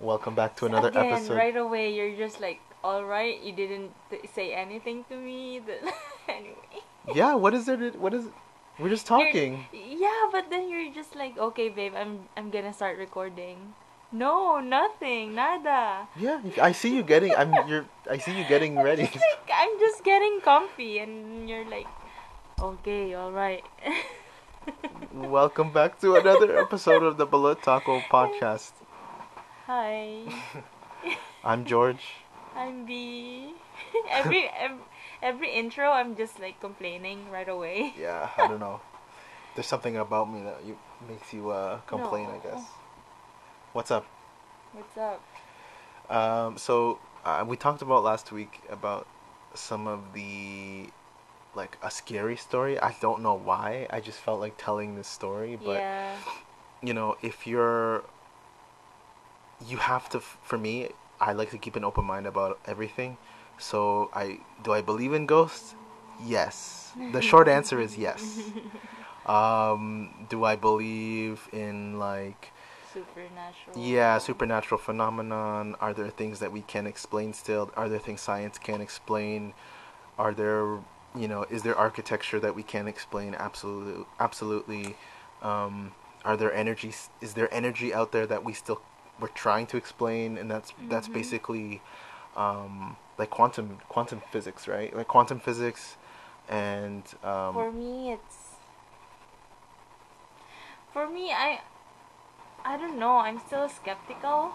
Welcome back to another Again, episode. right away, you're just like, all right, you didn't th- say anything to me. Anyway. Yeah, what is there? To, what is? We're just You're- talking. yeah, but then you're just like, okay, babe, I'm I'm gonna start recording. No, nothing, nada. Yeah, I see you getting. I'm. You're. I see you getting ready. It's like I'm just getting comfy, and you're like, okay, all right. Welcome back to another episode of the Balut Taco podcast. Hi, I'm George. I'm B. every, every every intro, I'm just like complaining right away. Yeah, I don't know. There's something about me that you makes you uh, complain. I guess. What's up? What's up? Um, so uh, we talked about last week about some of the like a scary story. I don't know why. I just felt like telling this story, but yeah. you know, if you're you have to for me, I like to keep an open mind about everything. So I do I believe in ghosts? Yes. The short answer is yes. Um do I believe in like Supernatural. yeah, supernatural phenomenon? Are there things that we can explain still? Are there things science can't explain? Are there, you know, is there architecture that we can't explain? Absolutely, absolutely. Um, are there energies? Is there energy out there that we still we're trying to explain? And that's that's Mhm. basically um, like quantum quantum physics, right? Like quantum physics, and um, For me, it's. For me, I. I don't know. I'm still skeptical,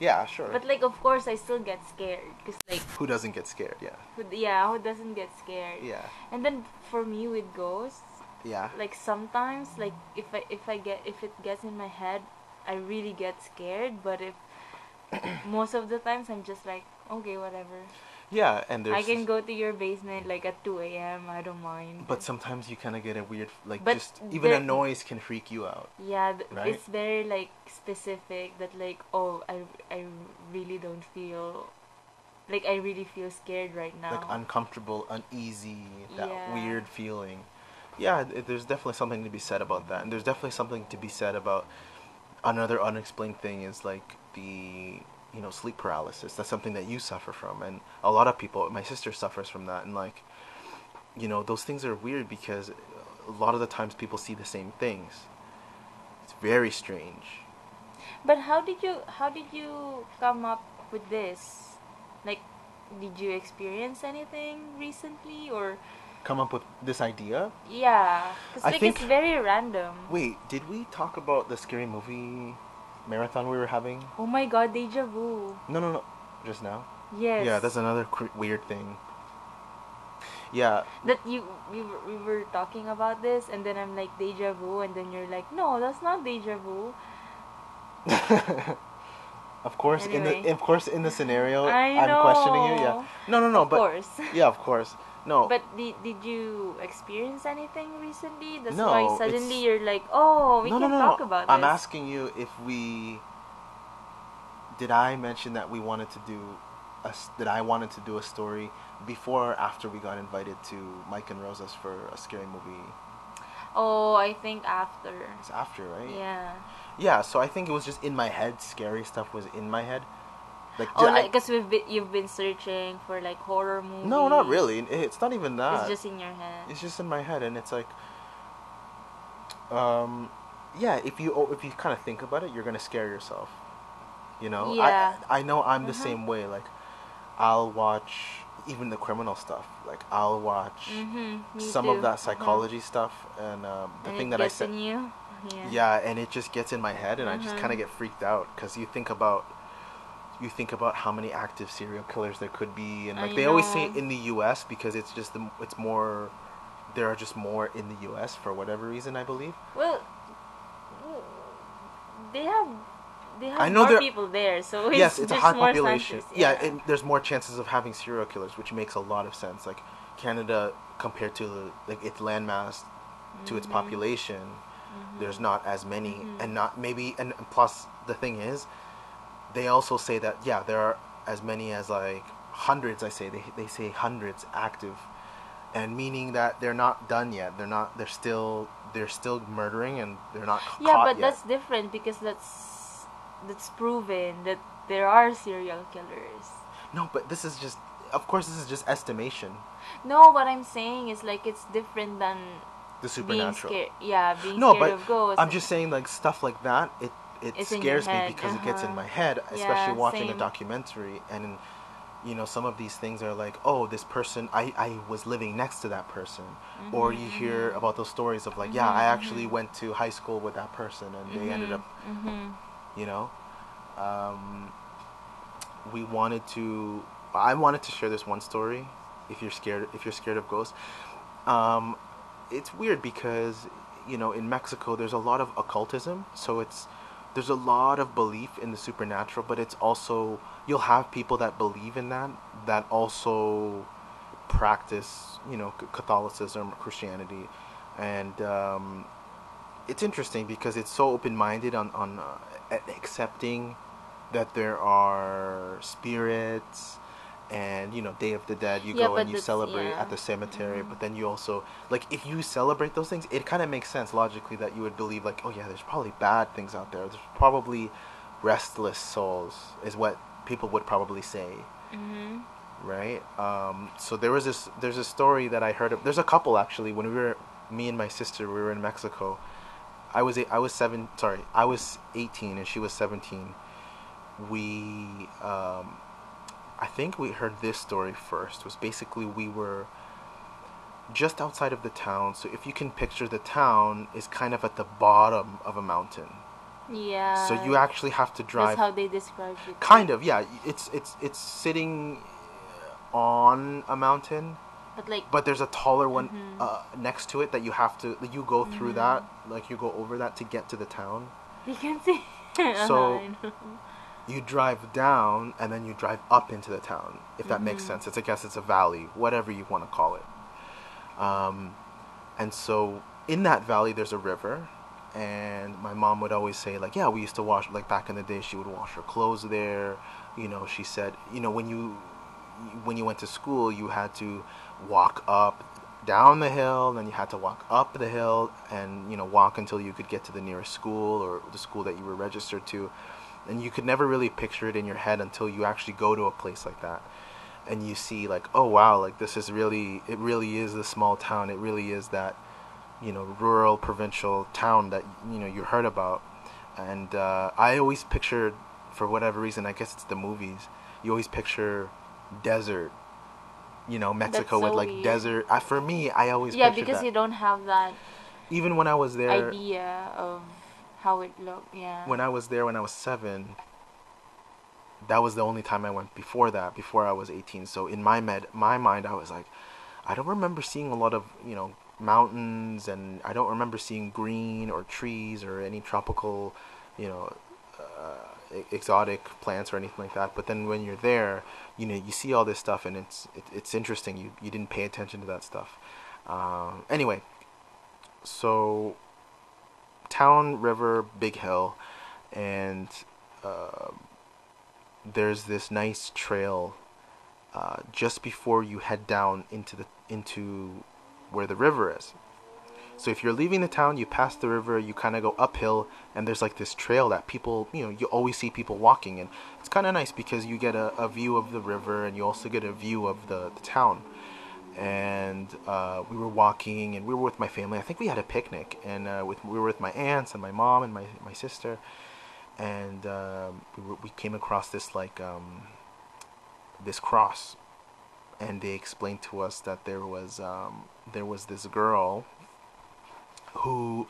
yeah, sure. but like, of course, I still get scared because, like, Who doesn't get scared? Yeah, who, yeah, who doesn't get scared? yeah, And then for me with ghosts, yeah. like sometimes, like if I if I get if it gets in my head, I really get scared. But if most of the times, I'm just like, okay, whatever. Yeah, and there's I can go to your basement like at 2 a.m. I don't mind. But sometimes you kind of get a weird, like But just even a noise can freak you out. Yeah, th- Right? it's very like specific that like oh I I really don't feel like I really feel scared right now. Like uncomfortable, uneasy, that Yeah. weird feeling. Yeah, there's definitely something to be said about that, and there's definitely something to be said about another unexplained thing is like the you know sleep paralysis. That's something that you suffer from, and a lot of people. My sister suffers from that, and like you know those things are weird because a lot of the times people see the same things. It's very strange. but how did you how did you come up with this? Like did you experience anything recently or Come up with this idea. yeah, I like think- it's very random. Wait, did we talk about the scary movie marathon we were having? Oh my god, deja vu. No, no, no. Just now? Yes. Yeah, that's another cr- weird thing. Yeah, that you we were, we were talking about this and then I'm like deja vu and then you're like no that's not deja vu of course in the of course in the scenario I am questioning you. Yeah. No, no, no, of but course yeah, of course. No. but did, did you experience anything recently that's No, why suddenly you're like oh we no, can no, no, talk no. about I'm this asking you if we did I mention that we wanted to do a that I wanted to do a story before or after we got invited to Mike and Rosa's for a scary movie. oh I think after It's after, right? yeah Yeah, so I think it was just in my head. Scary stuff was in my head. Like, oh because we've been, you've been searching for like horror movies no, not really. It's not even that. it's just in your head It's just in my head, and it's like, um, yeah. If you oh, if you kind of think about it, you're gonna scare yourself. You know. Yeah. I I know I'm the Mhm. same way. Like, I'll watch even the criminal stuff. Like, I'll watch mm-hmm, some too. of that Uh-huh. psychology stuff, and um, the and thing that I said. yeah Yeah, and it just gets in my head, and I just kind of get freaked out because you think about you think about how many active serial killers there could be, and like I they always say in the U.S. because it's just the, it's more there are just more in the U.S. for whatever reason I believe. Well, they have they have I know more there- people there, so it's, yes, it's a high more population. chances, yeah, and there's more chances of having serial killers, which makes a lot of sense. Like Canada compared to like its landmass to its Mhm. population, Mhm. there's not as many Mhm. and not maybe and plus the thing is they also say that yeah there are as many as like hundreds i say they, they say hundreds active and meaning that they're not done yet they're not they're still they're still murdering and they're not yeah, but yet. that's different because that's that's proven that there are serial killers. No, but this is just. Of course, this is just estimation. No, what I'm saying is like it's different than The being supernatural. scared. Yeah, being No, scared but of ghosts. I'm just saying, like stuff like that. It it It's scares me because it gets in uh-huh. my head, Yeah, especially watching same. a documentary and. You know, some of these things are like, oh, this person, I, I was living next to that person. Or you hear about those stories of like, yeah, I Mhm, actually went to high school with that person and they ended up hmm you know um, we wanted to i wanted to share this one story if you're scared if you're scared of ghosts um, it's weird because you know in mexico there's a lot of occultism so it's there's a lot of belief in the supernatural but it's also you'll have people that believe in that that also practice you know catholicism christianity. And um, it's interesting because it's so open-minded on on uh, accepting that there are spirits and you know day of the dead you Yeah, go and you celebrate yeah. at the cemetery Mhm. but then you also like if you celebrate those things it kind of makes sense logically that you would believe like oh yeah there's probably bad things out there there's probably restless souls is what people would probably say hmm right? Um, so there was this there's a story that I heard of. There's a couple actually. When we were me and my sister, we were in Mexico. I was eight, I was seven. Sorry, I was 18 and she was 17. We um, think we heard this story first. Was basically we were just outside of the town. So if you can picture the town is kind of at the bottom of a mountain. Yeah. so you actually have to drive That's how they describe it. kind of yeah it's it's it's sitting on a mountain But like. but there's a taller one Mhm. uh, next to it that you have to like, you go through Mhm. that like you go over that to get to the town You can see. So-. you drive down and then you drive up into the town if that makes Mhm. sense. It's i guess it's a valley whatever you want to call it. Um, and so in that valley there's a river and my mom would always say like yeah we used to wash like back in the day she would wash her clothes there. You know she said you know when you when you went to school you had to walk up down the hill then you had to walk up the hill and you know walk until you could get to the nearest school or the school that you were registered to and you could never really picture it in your head until you actually go to a place like that and you see like oh wow like this is really it really is a small town it really is that you know rural provincial town that you know you heard about and uh, i always pictured for whatever reason i guess it's the movies you always picture desert you know mexico so with like weird. desert I, for me i always yeah, because that. you don't have that even when i was there idea of how it looked. Yeah. when I was there when I was seven, that was the only time I went before that, before I was 18. So in my med, my mind, I was like, I don't remember seeing a lot of, you know, mountains and I don't remember seeing green or trees or any tropical, you know, uh, exotic plants or anything like that. But then when you're there, you know, you see all this stuff and it's, it, it's interesting. You, you didn't pay attention to that stuff. Um, anyway, so town, river, big hill, and uh, there's this nice trail uh, just before you head down into the into where the river is. So if you're leaving the town, you pass the river, you kind of go uphill, and there's like this trail that people, you know, you always see people walking, and it's kind of nice because you get a, a view of the river and you also get a view of the, the town and uh, we were walking and we were with my family. I think we had a picnic and uh, with we were with my aunts and my mom and my my sister, and um, we were, we came across this like um, this cross, and they explained to us that there was um, there was this girl who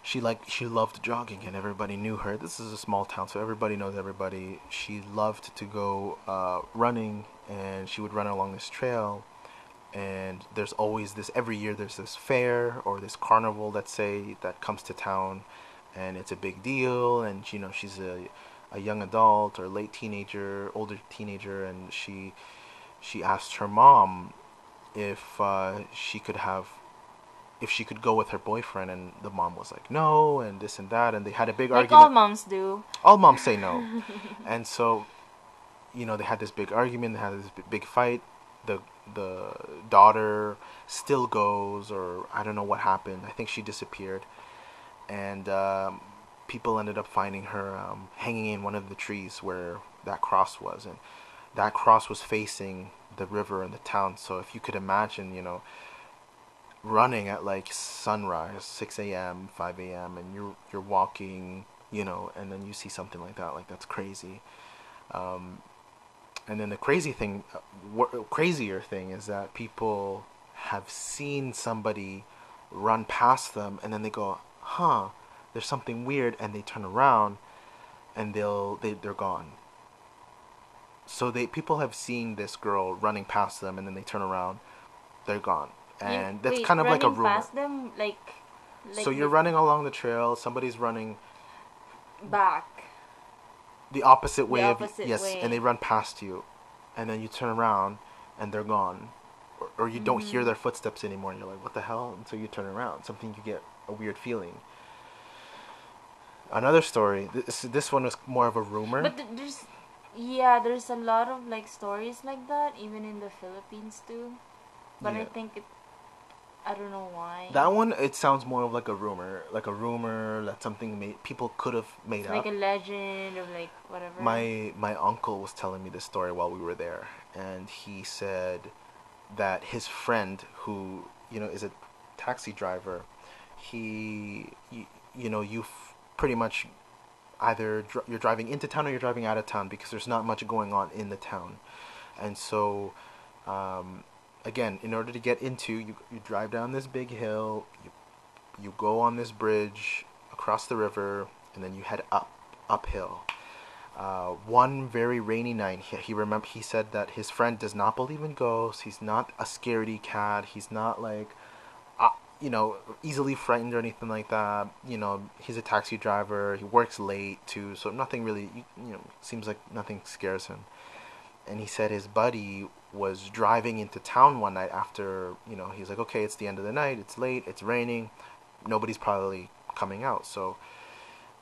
she like she loved jogging and everybody knew her. This is a small town so everybody knows everybody. She loved to go uh, running and she would run along this trail and there's always this every year there's this fair or this carnival let's say that comes to town and it's a big deal and you know she's a, a young adult or late teenager older teenager and she she asked her mom if uh, she could have if she could go with her boyfriend and the mom was like no and this and that and they had a big like argument. all moms do. all moms say no. And so you know they had this big argument they had this big fight. The the daughter still goes or i don't know what happened i think she disappeared and um, people ended up finding her um, hanging in one of the trees where that cross was, and that cross was facing the river and the town. So if you could imagine, you know, running at like sunrise, 6 a.m., 5 a.m., and you're you're walking, you know, and then you see something like that, like that's crazy. Um, and then the crazy thing, uh, crazier thing is that people have seen somebody run past them, and then they go, "Huh, there's something weird," and they turn around, and they'll they they're gone. So they people have seen this girl running past them, and then they turn around, they're gone, You- and that's wait, kind of like a rumor. Past them, like, like so you're running along the trail, somebody's running back. The opposite way opposite of yes, way. and they run past you, and then you turn around, and they're gone, or, or you don't hear Mhm. their footsteps anymore, and you're like, what the hell? So you turn around, something you get a weird feeling. Another story. This this one was more of a rumor. But th- there's, yeah, there's a lot of like stories like that, even in the Philippines too. But I think it, I don't know why. that one, it sounds more of like a rumor, like a rumor that something made people could have made It's up. like a legend or like whatever. my my uncle was telling me this story while we were there and he said that his friend who you know is a taxi driver he you, you know you pretty much either dr- you're driving into town or you're driving out of town because there's not much going on in the town and so um, again in order to get into you, you drive down this big hill you, you go on this bridge across the river and then you head up uphill uh, one very rainy night, he, he remember he said that his friend does not believe in ghosts. He's not a scaredy cat. He's not like, uh, you know, easily frightened or anything like that. You know, he's a taxi driver. He works late too, so nothing really, you, you know, seems like nothing scares him. And he said his buddy was driving into town one night after, you know, he's like, okay, it's the end of the night. It's late. It's raining. Nobody's probably coming out, so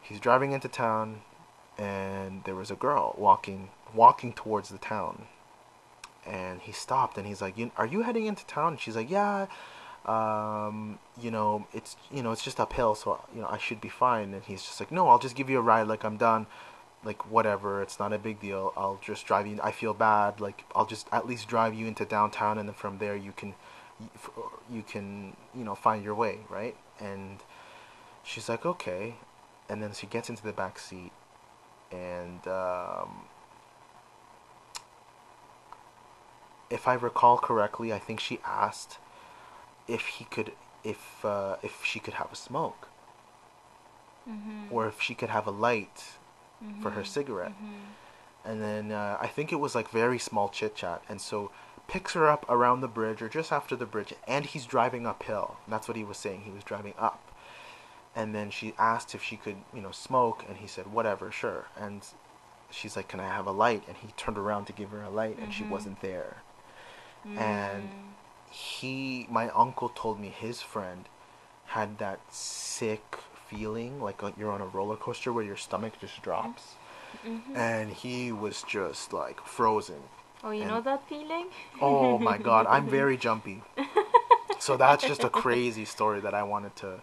he's driving into town and there was a girl walking walking towards the town and he stopped and he's like are you heading into town and she's like yeah um, you know it's you know it's just uphill so you know i should be fine and he's just like no i'll just give you a ride like i'm done like whatever it's not a big deal i'll just drive you i feel bad like i'll just at least drive you into downtown and then from there you can you can you know find your way right? And she's like okay. And then she gets into the back seat and um, if I recall correctly, I think she asked if he could, if uh, if she could have a smoke, Mhm. or if she could have a light for her cigarette. Mhm. And then uh, I think it was like very small chit chat, and so picks her up around the bridge or just after the bridge, and he's driving uphill. And that's what he was saying. He was driving up. And then she asked if she could, you know, smoke, and he said, whatever, sure. And she's like, can I have a light? And he turned around to give her a light, and she Mhm. wasn't there. and- Mm. He, my uncle told me his friend had that sick feeling, like uh, you're on a roller coaster where your stomach just drops. Mhm. And he was just like frozen. Oh, you and- know that feeling? Oh my god, I'm very jumpy. So that's just a crazy story that I wanted to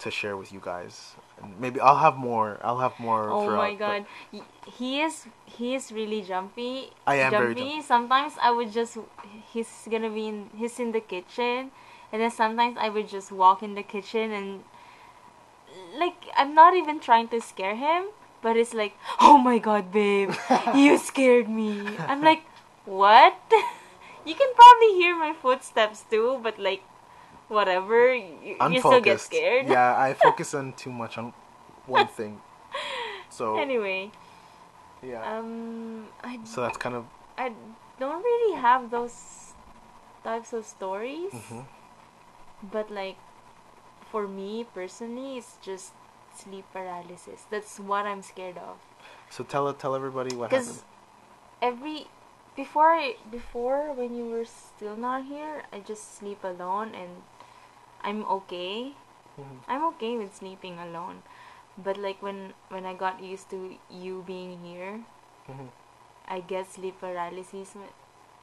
to share with you guys. And maybe I'll have more. I'll have more. Oh my god, he is he is really jumpy. I am jumpy. very jumpy. Sometimes I would just he's gonna be in he's in the kitchen, and then sometimes I would just walk in the kitchen and like I'm not even trying to scare him, but it's like oh my god, babe, you scared me. I'm like what? you can probably hear my footsteps too, but like whatever, you, you still get scared. Yeah, I focus on too much on one thing. So Anyway, yeah. um, I so that's kind of. I don't really have those types of stories, mhm. but like for me personally, it's just sleep paralysis. That's what I'm scared of. So tell tell everybody what happened. every before I before when you were still not here, I just sleep alone and I'm okay. Mhm. I'm okay with sleeping alone. But like when when I got used to you being here, Mhm. I get sleep paralysis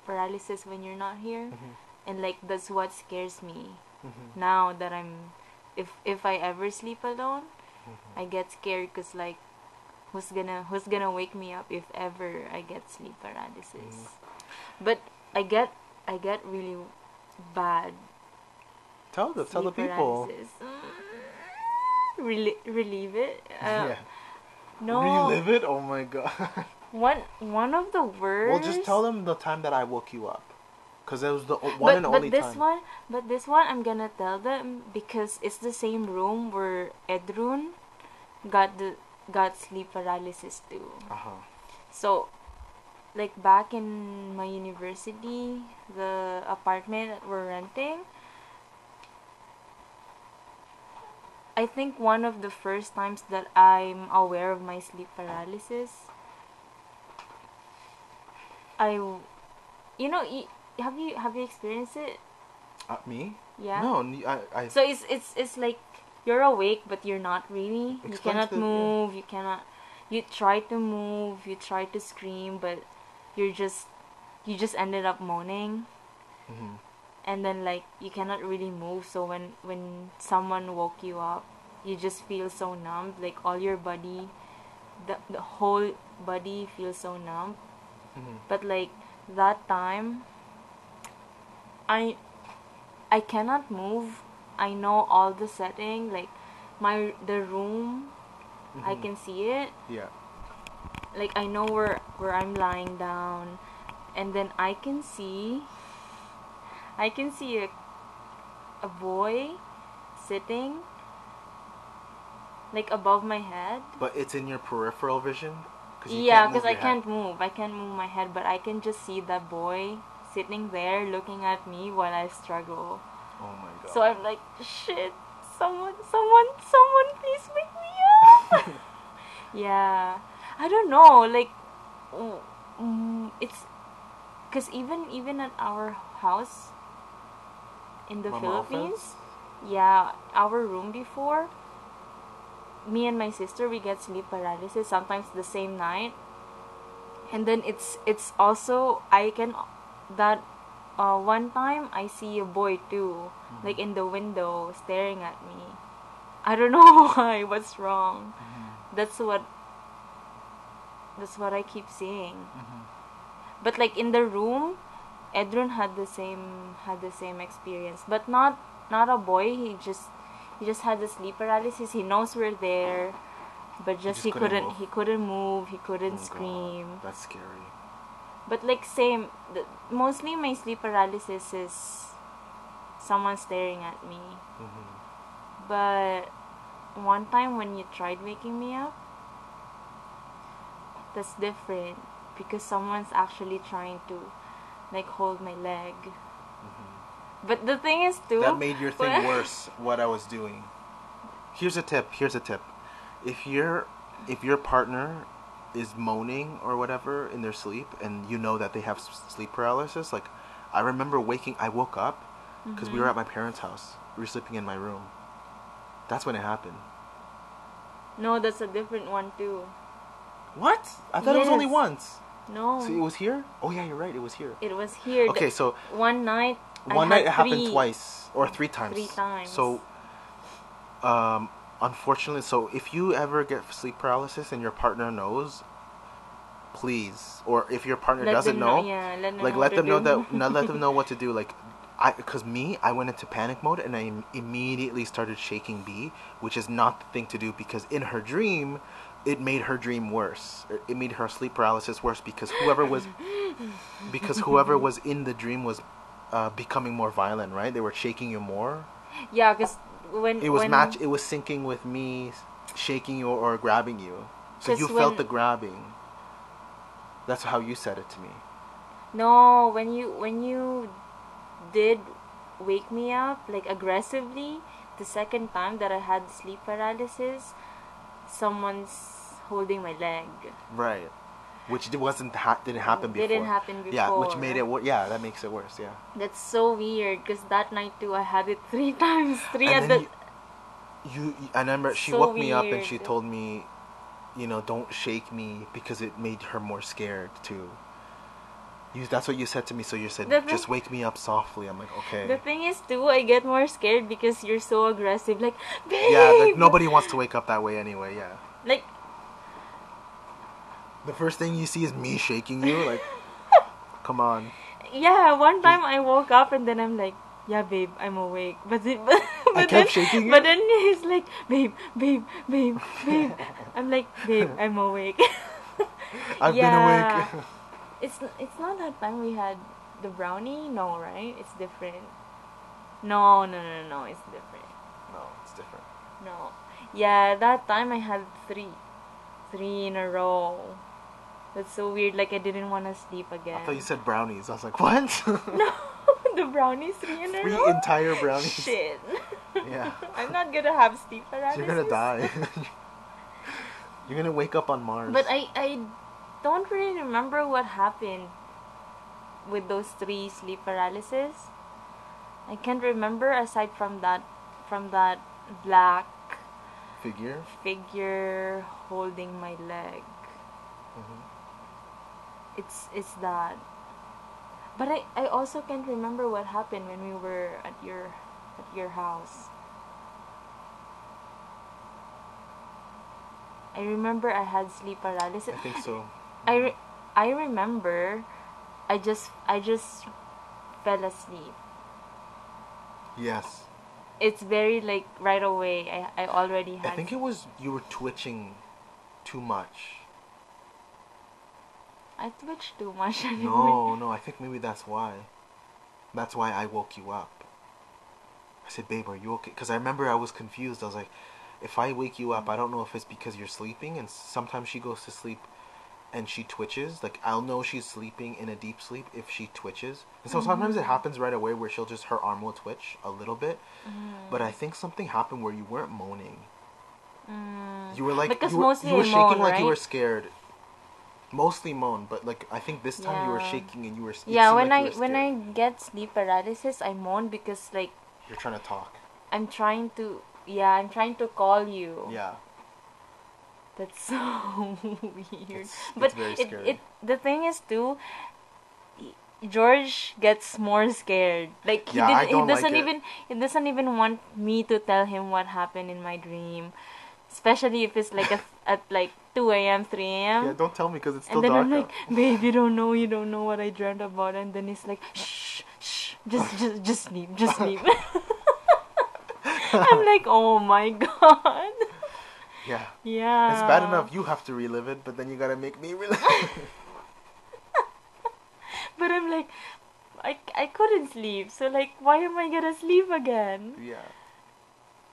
paralysis when you're not here. Mhm. And like that's what scares me Mhm. now that I'm if if I ever sleep alone Mm-hmm. I get scared because like, who's gonna who's gonna wake me up if ever I get sleep paralysis? Mm. But I get I get really bad Tell the tell the people. Mm, Rel- relieve it. Uh, yeah. No. Relive it. Oh my god. One one of the worst. well, just tell them the time that I woke you up, because it was the one but, and but only this time. one, but this one, I'm gonna tell them because it's the same room where Edrun got the got sleep paralysis too. Uh huh. So, like back in my university, the apartment that we're renting, I think one of the first times that I'm aware of my sleep paralysis, I, you know, have you have you experienced it? Uh, me? Yeah. No, I. I So it's it's it's like you're awake but you're not really. You cannot to- yeah. move. You cannot. You try to move. You try to scream, but you're just you just ended up moaning, Mhm. and then like you cannot really move. So when when someone woke you up, you just feel so numb. Like all your body, the the whole body feels so numb. Mhm. But like that time, I I cannot move. I know all the setting, like my the room. I Mhm. can see it. Yeah. Like I know where where I'm lying down, and then I can see. I can see a a boy sitting like above my head. But it's in your peripheral vision. 'Cause you Yeah, because I head. can't move. I can't move my head, but I can just see that boy sitting there looking at me while I struggle. Oh my god. So I'm like, shit, someone, someone, someone, please wake me up. yeah, I don't know, like, mm, it's, cause even even at our house in the Mama Philippines, yeah, our room before, me and my sister we get sleep paralysis sometimes the same night, and then it's it's also I can that uh, one time I see a boy too, like in the window staring at me. I don't know why. What's wrong? Mhm. That's what. That's what I keep seeing. Mhm. But like in the room, Edrun had the same had the same experience, but not not a boy. He just he just had the sleep paralysis. He knows we're there, but just, just he couldn't couldn't he couldn't move. He Oh couldn't God, scream. That's scary. But like same, the, mostly my sleep paralysis is someone staring at me. Mhm. But one time when you tried waking me up, that's different because someone's actually trying to like hold my leg. But the thing is too Mm-hmm. That made your thing worse. What I was doing. Here's a tip. Here's a tip. If your if your partner is moaning or whatever in their sleep, and you know that they have s- sleep paralysis, like I remember waking. I woke up because we were at my parents' house. We were sleeping in my room. That's when it happened. No, that's a different one too. What? I thought it was only once. No, So it was here. Oh yeah, you're right. It was here. it was here. Okay, so one night. I one night it happened twice or three times. three times. So, um, unfortunately, so if you ever get sleep paralysis and your partner knows, please, or if your partner Let doesn't them know, yeah, let like know let them to know do. that not let them know what to do. Like, I because me, I went into panic mode and I im- immediately started shaking B, which is not the thing to do because in her dream. It made her dream worse. It- It made her sleep paralysis worse because whoever was, because whoever was in the dream was uh, becoming more violent. Right? They were shaking you more Yeah, because when it was when, match it was syncing with me shaking you or grabbing you. So you felt the grabbing. That's how you said it to me. No, when you when you did wake me up like aggressively, the second time that I had sleep paralysis, someone's holding my leg. right which wasn't ha- didn't happen before Didn't happen before. yeah which made it yeah that makes it worse yeah That's so weird because that night too I had it three times. Three and at the you, you I remember she So woke me up and she told me you know don't shake me because it made her more scared too You, that's what you said to me. So you said, thing- just wake me up softly. I'm like, okay. The thing is, too, I get more scared because you're so aggressive. Like, babe. yeah, like nobody wants to wake up that way anyway. Yeah. Like, The first thing you see is me shaking you. Like, come on. yeah. One time I woke up and then I'm like, yeah, babe, I'm awake. But then, but, I then, kept shaking? But then he's like, babe, babe, babe, babe. I'm like, babe, I'm awake. I've Yeah. been awake. it's it's not that time we had the brownie. No, right? It's different. No, no, no, no. It's different. no, it's different. No. Yeah, that time I had three. Three in a row. That's so weird. Like I didn't want to sleep again. I thought you said brownies. I was like, what? No, the brownies three in a Three row. entire brownies. Shit. Yeah. I'm not gonna have sleep paralysis. You're gonna die. You're gonna wake up on Mars. But I I don't really remember what happened with those three sleep paralysis. I can't remember aside from that from that black figure. figure holding my leg. Mhm. It's it's that. But I, I also can't remember what happened when we were at your at your house. I remember I had sleep paralysis. I think so. I, re- I remember I just I just fell asleep. Yes. It's very like right away I, I already had I think it was you were twitching too much. I twitched too much anyway. No, no, I think maybe that's why. That's why I woke you up. I said, babe, are you okay? Because I remember I was confused. I was like, if I wake you up, I don't know if it's because you're sleeping. And sometimes she goes to sleep and she twitches. Like, I'll know she's sleeping in a deep sleep if she twitches. And so sometimes it Mm-hmm. happens right away where she'll just, her arm will twitch a little bit. Mm. But I think something happened where you weren't moaning. Mm. You were like, Because you were, you were shaking moan, like you were scared. Mostly moan, but like I think this time you were shaking and you were. Yeah, when like I when I get sleep paralysis, I moan because like You're trying to talk. I'm trying to yeah, I'm trying to call you. Yeah. That's so weird. It's- but it's very it, scary. it the thing is too George gets more scared. Like he Yeah, I did, don't he doesn't like even he doesn't even want me to tell him what happened in my dream. Especially if it's like a, at like 2 a.m., 3 a.m. Yeah, don't tell me because it's still dark. and then dark I'm like, babe, you don't know, you don't know what I dreamt about. And then he's like, shh, shh, just, just, just sleep, just sleep. I'm like, oh my god. Yeah. Yeah. It's bad enough you have to relive it, but then you gotta make me relive it. But I'm like, I, I couldn't sleep. So like, why am I gonna sleep again? yeah.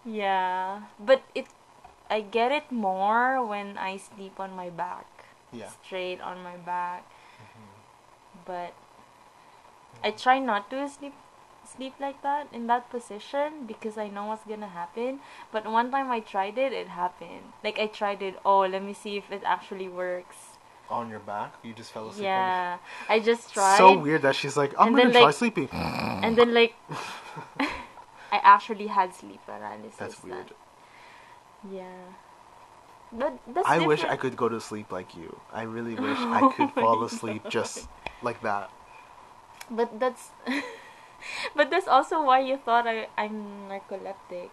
Yeah. But it, I get it more when I sleep on my back. Yeah. Straight on my back. Mm-hmm. But I try not to sleep sleep like that in that position because I know what's gonna happen. But one time I tried it, it happened. Like I tried it. Oh, let me see if it actually works. On your back, you just fell asleep. Yeah, I just tried. So weird that she's like, I'm And gonna then, try like- sleeping. And then like, I actually had sleep paralysis. That's that- weird. Yeah. But that's I wish I could go to sleep like you. I really wish I oh could fall asleep just like that. But that's. but that's also why you thought I I'm narcoleptic.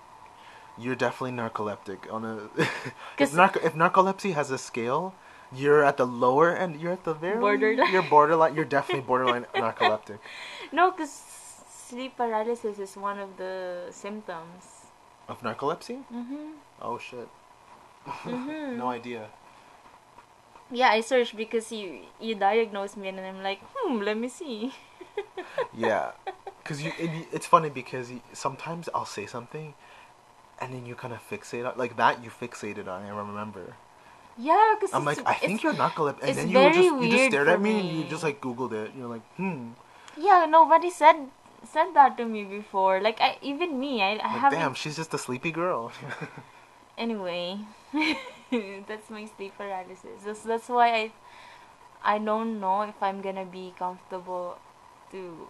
You're definitely narcoleptic on a. if, narco- if narcolepsy has a scale, you're at the lower end. You're at the very Borderline. You're borderline. You're definitely borderline narcoleptic. No, because sleep paralysis is one of the symptoms. Of narcolepsy? Mm-hmm. Oh shit. Mhm. no idea. Yeah, I searched because you you diagnosed me, and I'm like, hmm, let me see. Yeah, because you. It, it's funny because you, sometimes I'll say something, and then you kind of fixate on like that. You fixated on. it, I remember. Yeah, because I'm like, I think you're narcoleptic, and then you just you just stared at me, and you just like googled it. You're like, hmm. Yeah, nobody said said that to me before. Like I even me, I, I Like, haven't. damn, she's just a sleepy girl. Anyway, that's my sleep paralysis. That's that's why I I don't know if I'm gonna be comfortable to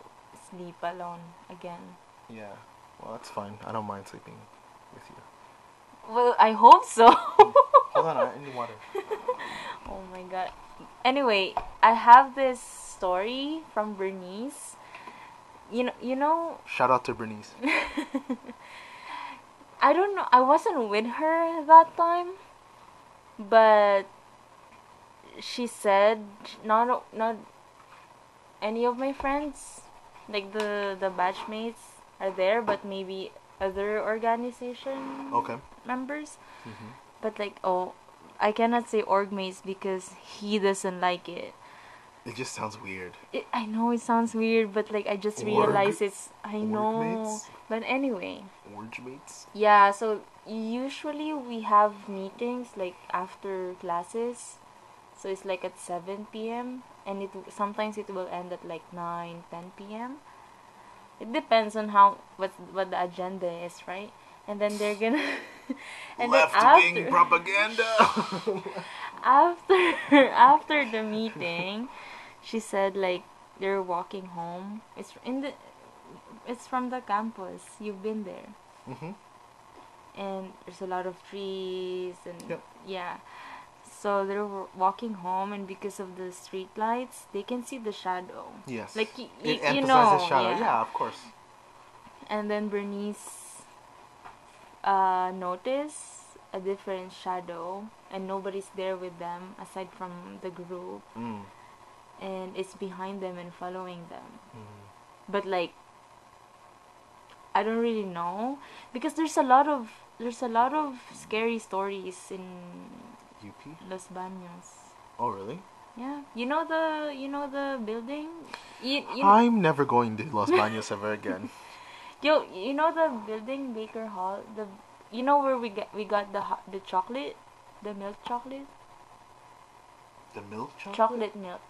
sleep alone again. yeah. Well, that's fine. I don't mind sleeping with you. Well, I hope so. Hold on, I need water. oh my god. Anyway, I have this story from Bernice. You know, you know, Shout out to Bernice. I don't know. I wasn't with her that time, but she said not not any of my friends, like the the batchmates, are there, but maybe other organization Okay. members. hmm But like, oh, I cannot say org mates because he doesn't like it. It just sounds weird. it. I know it sounds weird, but like I just realized it's. I know. mates? But anyway. Orange mates. Yeah, so usually we have meetings like after classes. So it's like at 7 p.m. and it sometimes it will end at like 9, 10 p.m. It depends on how what what the agenda is, right? And then they're gonna and then Left wing propaganda. after after the meeting, she said like they're walking home. It's in the it's from the campus. You've been there hmm and there's a lot of trees and Yep. yeah so they're walking home and because of the street lights they can see the shadow Yes. like y- it you know shadow. yeah. Yeah. of course. and then bernice uh noticed a different shadow and nobody's there with them aside from the group Mm. And it's behind them and following them Mm. but like I don't really know because there's a lot of there's a lot of scary stories in UP. Los Baños. Oh really? Yeah, you know the you know the building. You you I'm never going to Los Baños ever again. yo you know the building Baker Hall. The you know where we get we got the the chocolate, the milk chocolate, The milk chocolate. chocolate milk.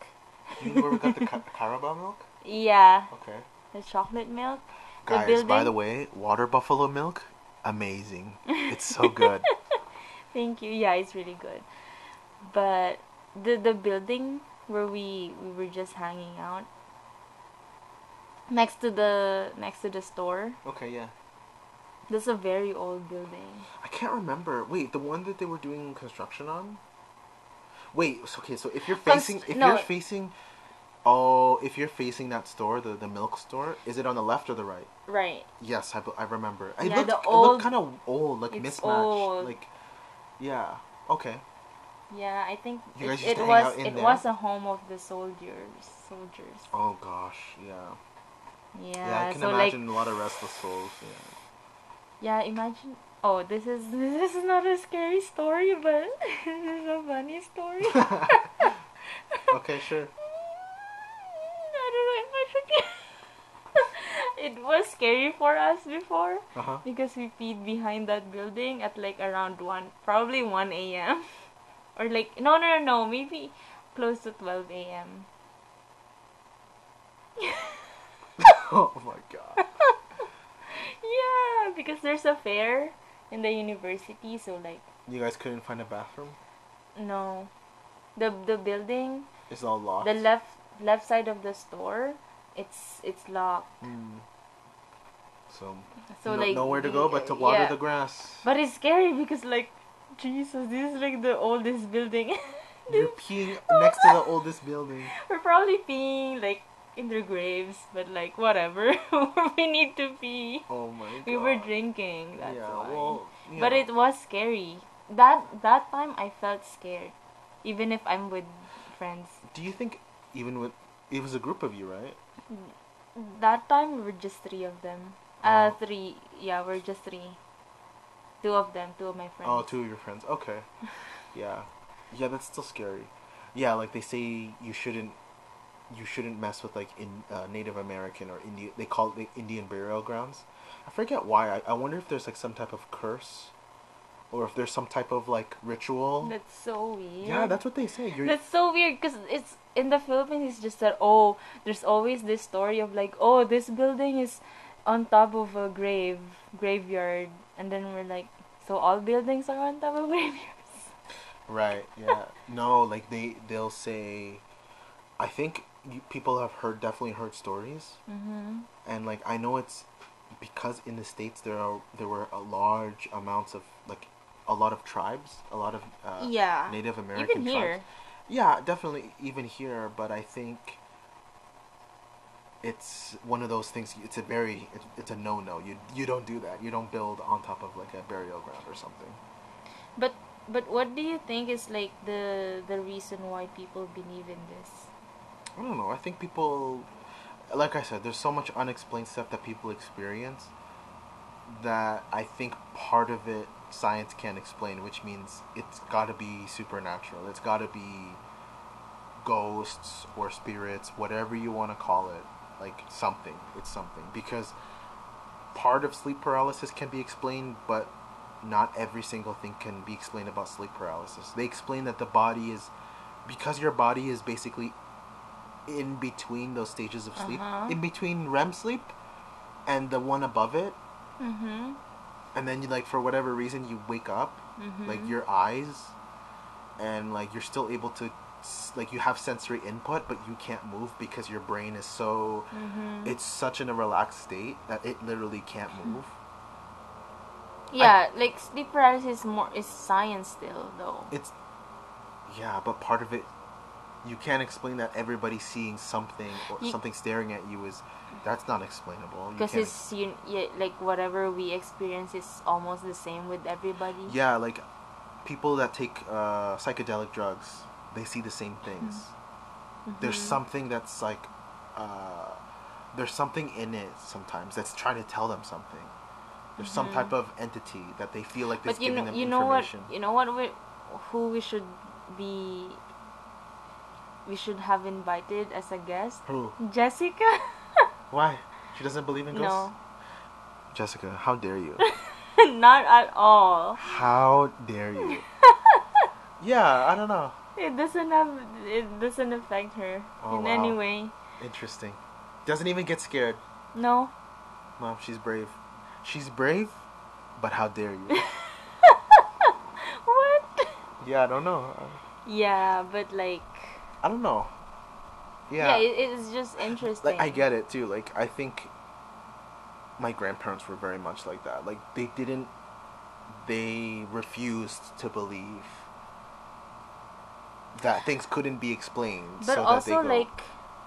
You we got the ca- Carabao milk? Yeah, Okay. the chocolate milk. The Guys, by the way, water buffalo milk, amazing. It's so good. Thank you. Yeah, it's really good. But the the building where we we were just hanging out next to the next to the store. okay, yeah. This is a very old building. I can't remember. Wait, the one that they were doing construction on? Wait, okay, so if you're facing if no. you're facing Oh, if you're facing that store, the, the milk store, is it on the left or the right? Right. Yes, I, I remember. It Yeah, looked, the it looked kind of old, like It's mismatched. old. Like, yeah. Okay. Yeah, I think it, it was it there? was a home of the soldiers. Soldiers. Oh gosh, yeah. Yeah. Yeah, I can so like imagine a lot of restless souls. Yeah. yeah, imagine. Oh, this is this is not a scary story, but this is a funny story. Okay, sure. I don't know if I should. it was scary for us before Uh huh. because we peed behind that building at like around one, probably one a.m. or like no no no no maybe close to twelve a.m. oh my god. yeah, because there's a fair in the university, so like You guys couldn't find a bathroom? no, the the building, It's all locked. the left left side of the store, it's it's locked. Mm. So, So no- like nowhere to go but to water yeah. the grass. But it's scary because like Jesus, this is like the oldest building. You're peeing next to the oldest building. We're probably peeing like in their graves, but like whatever. we need to pee. Oh my god. We were drinking. That's yeah, why. well, you but it was scary. That that time I felt scared, even if I'm with friends. Do you think even with it was a group of you, right? That time we were just three of them. Uh, Oh. three. Yeah, we're just three. Two of them, two of my friends. Oh, two of your friends. Okay. Yeah. Yeah, that's still scary. Yeah, like they say you shouldn't you shouldn't mess with like in uh, Native American or Indian they call it the Indian burial grounds. I forget why. I, I wonder if there's like some type of curse or if there's some type of like ritual. That's so weird. yeah, that's what they say. You're That's so weird because it's in the Philippines. It's just that oh, there's always this story of like oh, this building is on top of a grave graveyard, and then we're like, so all buildings are on top of graveyards. Right. Yeah. no, like they they'll say, I think you, people have heard definitely heard stories, Mm-hmm. and like I know it's because in the states there are there were a large amounts of like a lot of tribes, a lot of uh, yeah. Native American Even here. tribes. Yeah, definitely even here, but I think it's one of those things. It's a very it's, it's a no no. You you don't do that. You don't build on top of like a burial ground or something. But but what do you think is like the the reason why people believe in this? I don't know. I think people, like I said, there's so much unexplained stuff that people experience that I think part of it science can't explain, which means it's got to be supernatural. It's got to be ghosts or spirits, whatever you want to call it. Like something. It's something. Because part of sleep paralysis can be explained, but not every single thing can be explained about sleep paralysis. They explain that the body is because your body is basically in between those stages of sleep, Uh-huh. in between REM sleep and the one above it, Mm-hmm. and then you like for whatever reason you wake up, Mm-hmm. like your eyes, and like you're still able to, like you have sensory input, but you can't move because your brain is so, Mm-hmm. it's such in a relaxed state that it literally can't move. Yeah, like sleep paralysis is more is science still though. It's, yeah, but part of it, you can't explain that everybody seeing something or You- something staring at you is, that's not explainable. Because it's you, yeah, like whatever we experience is almost the same with everybody. Yeah, like people that take uh, psychedelic drugs, they see the same things. There's Mhm. something that's like, uh, there's something in it sometimes that's trying to tell them something. There's some Mhm. type of entity that they feel like they're giving know, them you know what, you know what, we, who we should be, we should have invited as a guest, Who? Jessica. Why? She doesn't believe in ghosts? no, Jessica, how dare you? not at all. how dare you? yeah, I don't know. It doesn't have, it doesn't affect her Oh, in wow. any way. Interesting. Doesn't even get scared. No. Mom, she's brave. She's brave, but how dare you? what? yeah, I don't know. Yeah, but like, I don't know. yeah, Yeah. it, it's just interesting. like I get it too. Like I think my grandparents were very much like that. Like they didn't they refused to believe that things couldn't be explained. But so also that they go, like,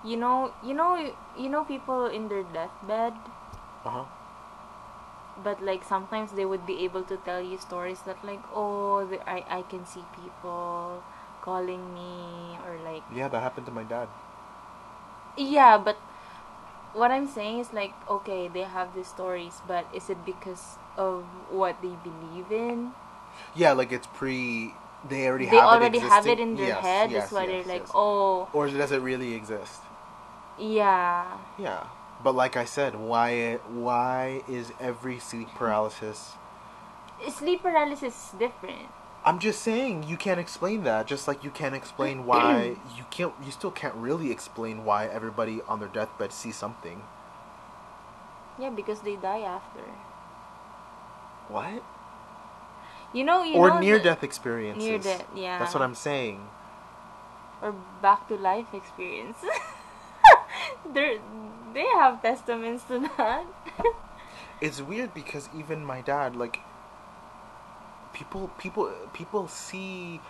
you know, you know, you know, people in their deathbed. uh-huh. but like sometimes they would be able to tell you stories that like oh the, I, I can see people calling me or like Yeah, that happened to my dad. yeah but what i'm saying is like okay they have these stories but is it because of what they believe in Yeah, like it's pre they already they have already it have it in their Yes, head yes, that's why yes, they're like oh Or does it really exist? yeah Yeah. But like I said, why why is every sleep paralysis sleep paralysis is different I'm just saying you can't explain that. Just like you can't explain why you can't. You still can't really explain why everybody on their deathbed sees something. yeah because they die after What? you know you or know near death experiences. near death yeah That's what I'm saying. or back to life experience. they they have testaments to that. It's weird because even my dad, like, people, people, people see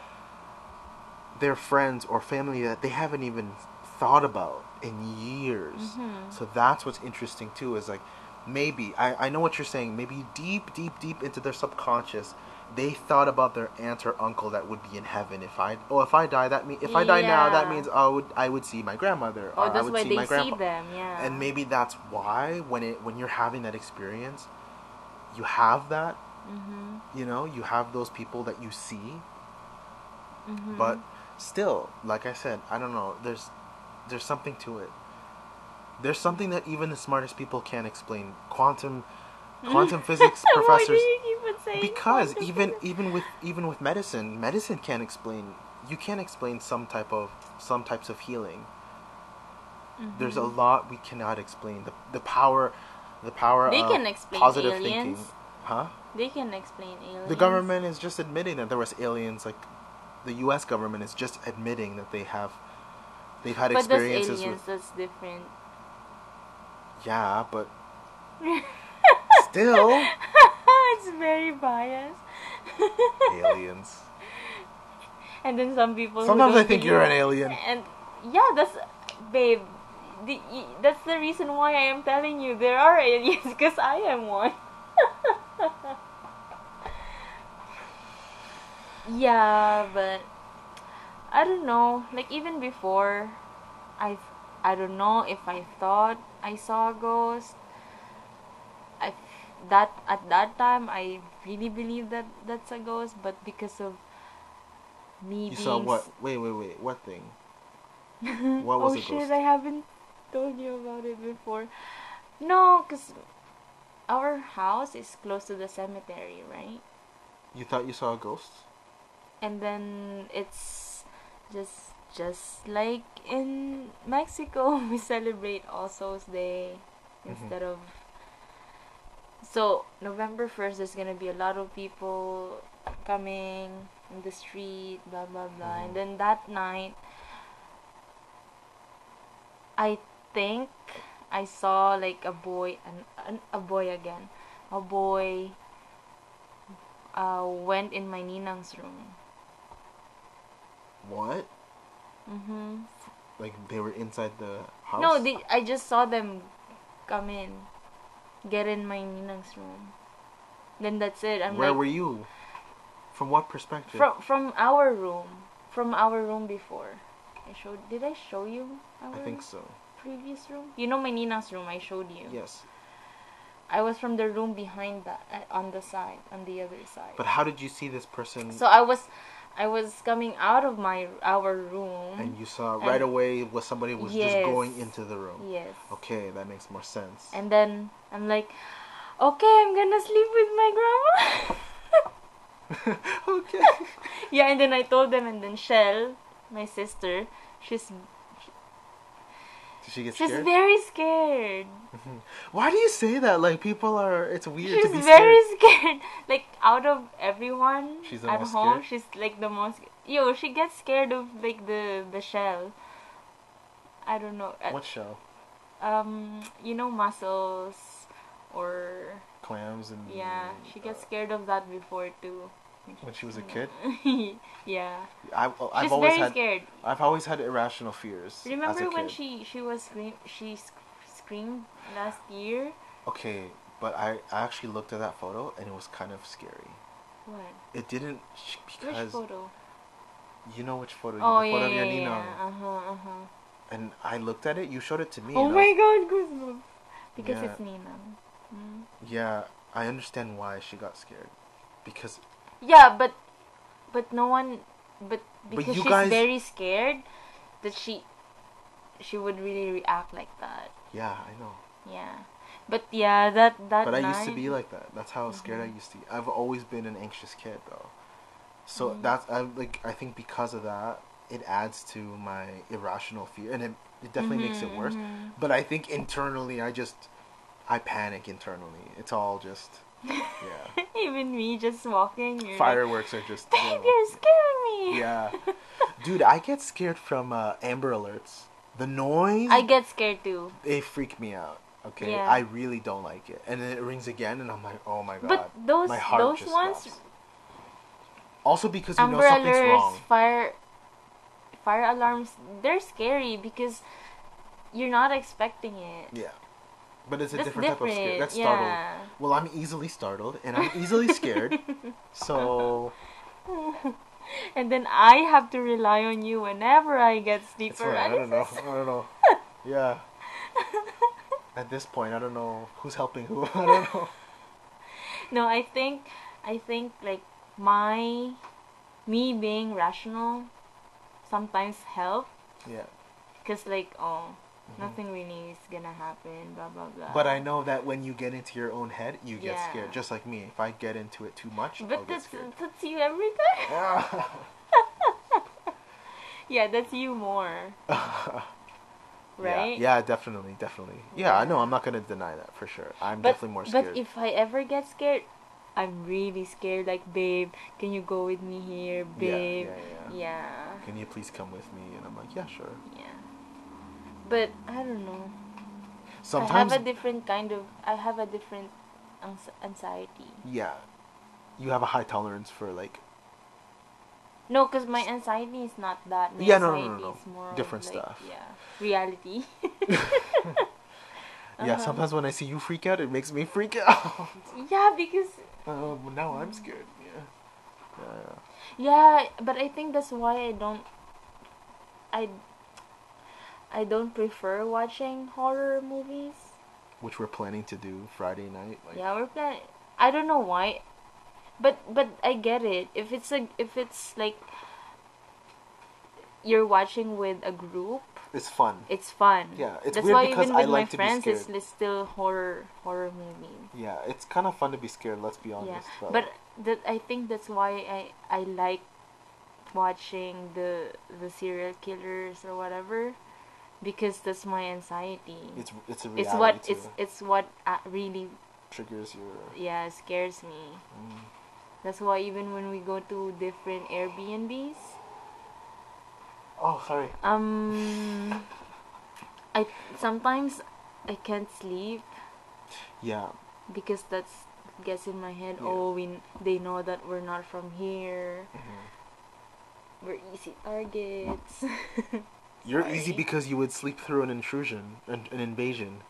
their friends or family that they haven't even thought about in years. Mhm. So that's what's interesting too. Is like maybe I I know what you're saying. Maybe deep, deep, deep into their subconscious, they thought about their aunt or uncle that would be in heaven if I oh if I die that mean if I die now that means I would I would see my grandmother oh, or I that's would why see they my see them. Yeah. and maybe that's why when it when you're having that experience you have that Mhm. you know you have those people that you see Mhm. but still like i said i don't know there's there's something to it there's something that even the smartest people can't explain quantum quantum physics Why do professors you keep on saying because even physics? even with even with medicine medicine can't explain you can't explain some type of some types of healing there's a lot we cannot explain the the power the power They of can explain positive aliens. thinking huh they can explain aliens. the government is just admitting that there was aliens like the US government is just admitting that they have they've had but experiences aliens, with that's different. yeah but still it's very biased. aliens and then some people. sometimes i think you're an alien And yeah, that's babe. the, that's the reason why I am telling you there are aliens because I am one. Yeah, but I don't know. Like even before, I I don't know if I thought I saw a ghost. I that at that time I really believed that that's a ghost, but because of me You saw what? Wait, wait, wait. What thing? What was oh shit, ghost? I haven't told you about it before. No, because our house is close to the cemetery, right? You thought you saw a ghost? And then it's just just like in Mexico, we celebrate All Souls Day Mhm. instead of. So November first, there's gonna be a lot of people coming in the street, blah blah blah, Mhm. and then that night, I think I saw like a boy and an, a boy again, a boy. Uh, went in my ninang's room. What? Mm-hmm. Like they were inside the house? No, they, I just saw them come in, get in my ninang's room. Then that's it. I'm Where like were you? From what perspective? from from our room, from our room before. I showed. Did I show you our I think so. previous room? You know my ninang's room. I showed you. Yes. I was from the room behind that, uh, on the side, on the other side. But how did you see this person? so I was, I was coming out of my our room. and you saw and- right away what somebody was just going into the room. yes. Okay, that makes more sense. And then I'm like, okay, I'm gonna sleep with my grandma. okay. yeah, and then I told them, and then Shell, my sister, she's Did she get she's scared? very scared. Why do you say that? Like people are. It's weird she's to be very scared. scared. Like out of everyone She's at home, scared? she's like the most. Yo, she gets scared of like the the shell. I don't know. Uh, What shell? Um, you know mussels, or Clams and. yeah, she gets uh, scared of that before too. When she was a kid. yeah, I've she's always very had. scared. I've always had irrational fears. Remember when she she was scream she sc- screamed last year? Okay, but I, I actually looked at that photo and it was kind of scary. What? It didn't sh- Which because photo? you know which photo. Oh the yeah, photo yeah, yeah. Nina. Uh huh, uh huh. And I looked at it. You showed it to me. Oh I my God, goosebumps! Because Yeah. it's Nina. Mm. Yeah, I understand why she got scared. Because Yeah, but but no one, but because you she's guys- very scared that she she would really react like that. yeah, I know. Yeah, but yeah, that that. But I used to night- be like that. That's how scared I used to. be. I've always been an anxious kid though. So Mhm. that's I like I think because of that it adds to my irrational fear and it it definitely makes it worse. mhm. But I think internally I just I panic internally. It's all just yeah. Even me just walking, you're like, Fireworks are just Babe, you know, you're scaring me. Yeah. Dude, I get scared from uh, Amber Alerts. The noise I get scared too. they freak me out. Okay, Yeah. I really don't like it, and then it rings again, and I'm like, oh my god. But those my heart those ones, stops. Also because you know Amber something's alerts, wrong. fire, fire alarms, they're scary because you're not expecting it. Yeah, but it's a That's different, type of scare. different, That's startled. Well, I'm easily startled, and I'm easily scared. so and then I have to rely on you whenever I get sleep it's fine. I don't know. I don't know. Yeah. At this point, I don't know who's helping who. I don't know. no, I think, I think like my, me being rational, sometimes help Yeah. because like oh. Nothing really is gonna happen. Blah blah blah. But I know that when you get into your own head, you get Yeah. scared. Just like me. If I get into it too much, I'll But get that's scared. that's you every time. Yeah. yeah, that's you more, right? Yeah, yeah, definitely, definitely. Yeah, I know. I'm not gonna deny that for sure. I'm But definitely more scared. but if I ever get scared, I'm really scared. Like, babe, can you go with me here, babe? Yeah, babe? yeah, Yeah, Can you please come with me? And I'm like, yeah, sure. yeah. But I don't know. Sometimes, I have a different kind of. I have a different anxiety. yeah, you have a high tolerance for like No, because my anxiety is not that. My Yeah, no, no, no, no. is more of, Different like, stuff. Yeah, reality. Yeah, Uh-huh. sometimes when I see you freak out, it makes me freak out. Yeah, because Oh, well, now I'm scared. Yeah. Yeah. yeah, but I think that's why I don't. I. I don't prefer watching horror movies. Which we're planning to do Friday night. Like, yeah, we're planning. I don't know why, but but I get it. If it's a if it's like you're watching with a group, It's fun. it's fun. Yeah, it's That's why even I with my like to friends, it's li- still horror horror movie. Yeah, it's kind of fun to be scared. Let's be honest. Yeah, honest. but that I think that's why I I like watching the the serial killers or whatever, because that's my anxiety. it's it's a reality it's what too. it's it's what uh, really triggers your. yeah scares me. Mm. That's why even when we go to different Airbnbs, Oh, sorry. um, I sometimes I can't sleep Yeah, because that's gets in my head. Yeah. Oh, we they know that we're not from here. Mhm. We're easy targets. you're easy because you would sleep through an intrusion, an, an invasion,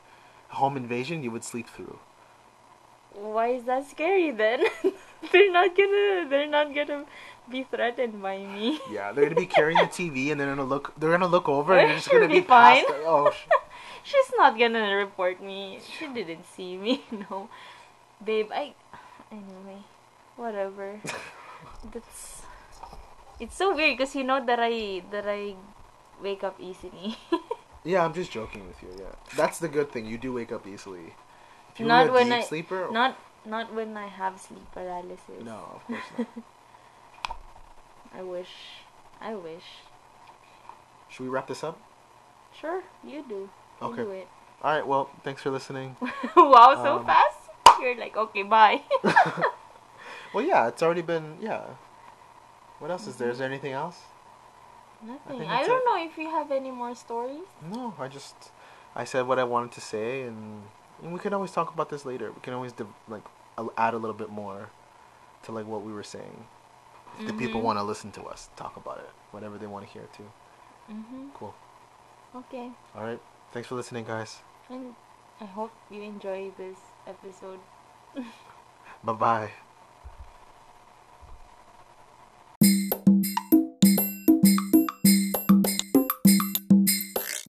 home invasion. You would sleep through. Why is that scary then? they're not gonna they're not gonna be threatened by me. Yeah, they're gonna be carrying the TV, and they're gonna look. They're gonna look over, and they're just gonna be, be fine. past. Oh, sh- She's not gonna report me. She didn't see me. No, babe. I anyway, whatever. That's it's so weird because you know that I that I wake up easily. yeah. I'm just joking with you. Yeah, that's the good thing. You do wake up easily. If you Not were a when deep I- sleeper. not not when I have sleep paralysis. No, of course not. I wish. I wish. Should we wrap this up? Sure, you do. You Okay. do it. All right. Well, thanks for listening. wow, so Um, fast. You're like, okay, bye. well, yeah, it's already been. Yeah. What else is there? Is there anything else? Nothing. think I, don't it. know if you have any more stories. No, I just I said what I wanted to say, and, and we can always talk about this later. We can always div- like add a little bit more to like what we were saying. If the people Mhm. want to listen to us talk about it, whatever they want to hear too. Mm-hmm. Cool. Okay. All right. Thanks for listening, guys. And I hope you enjoy this episode. Bye bye.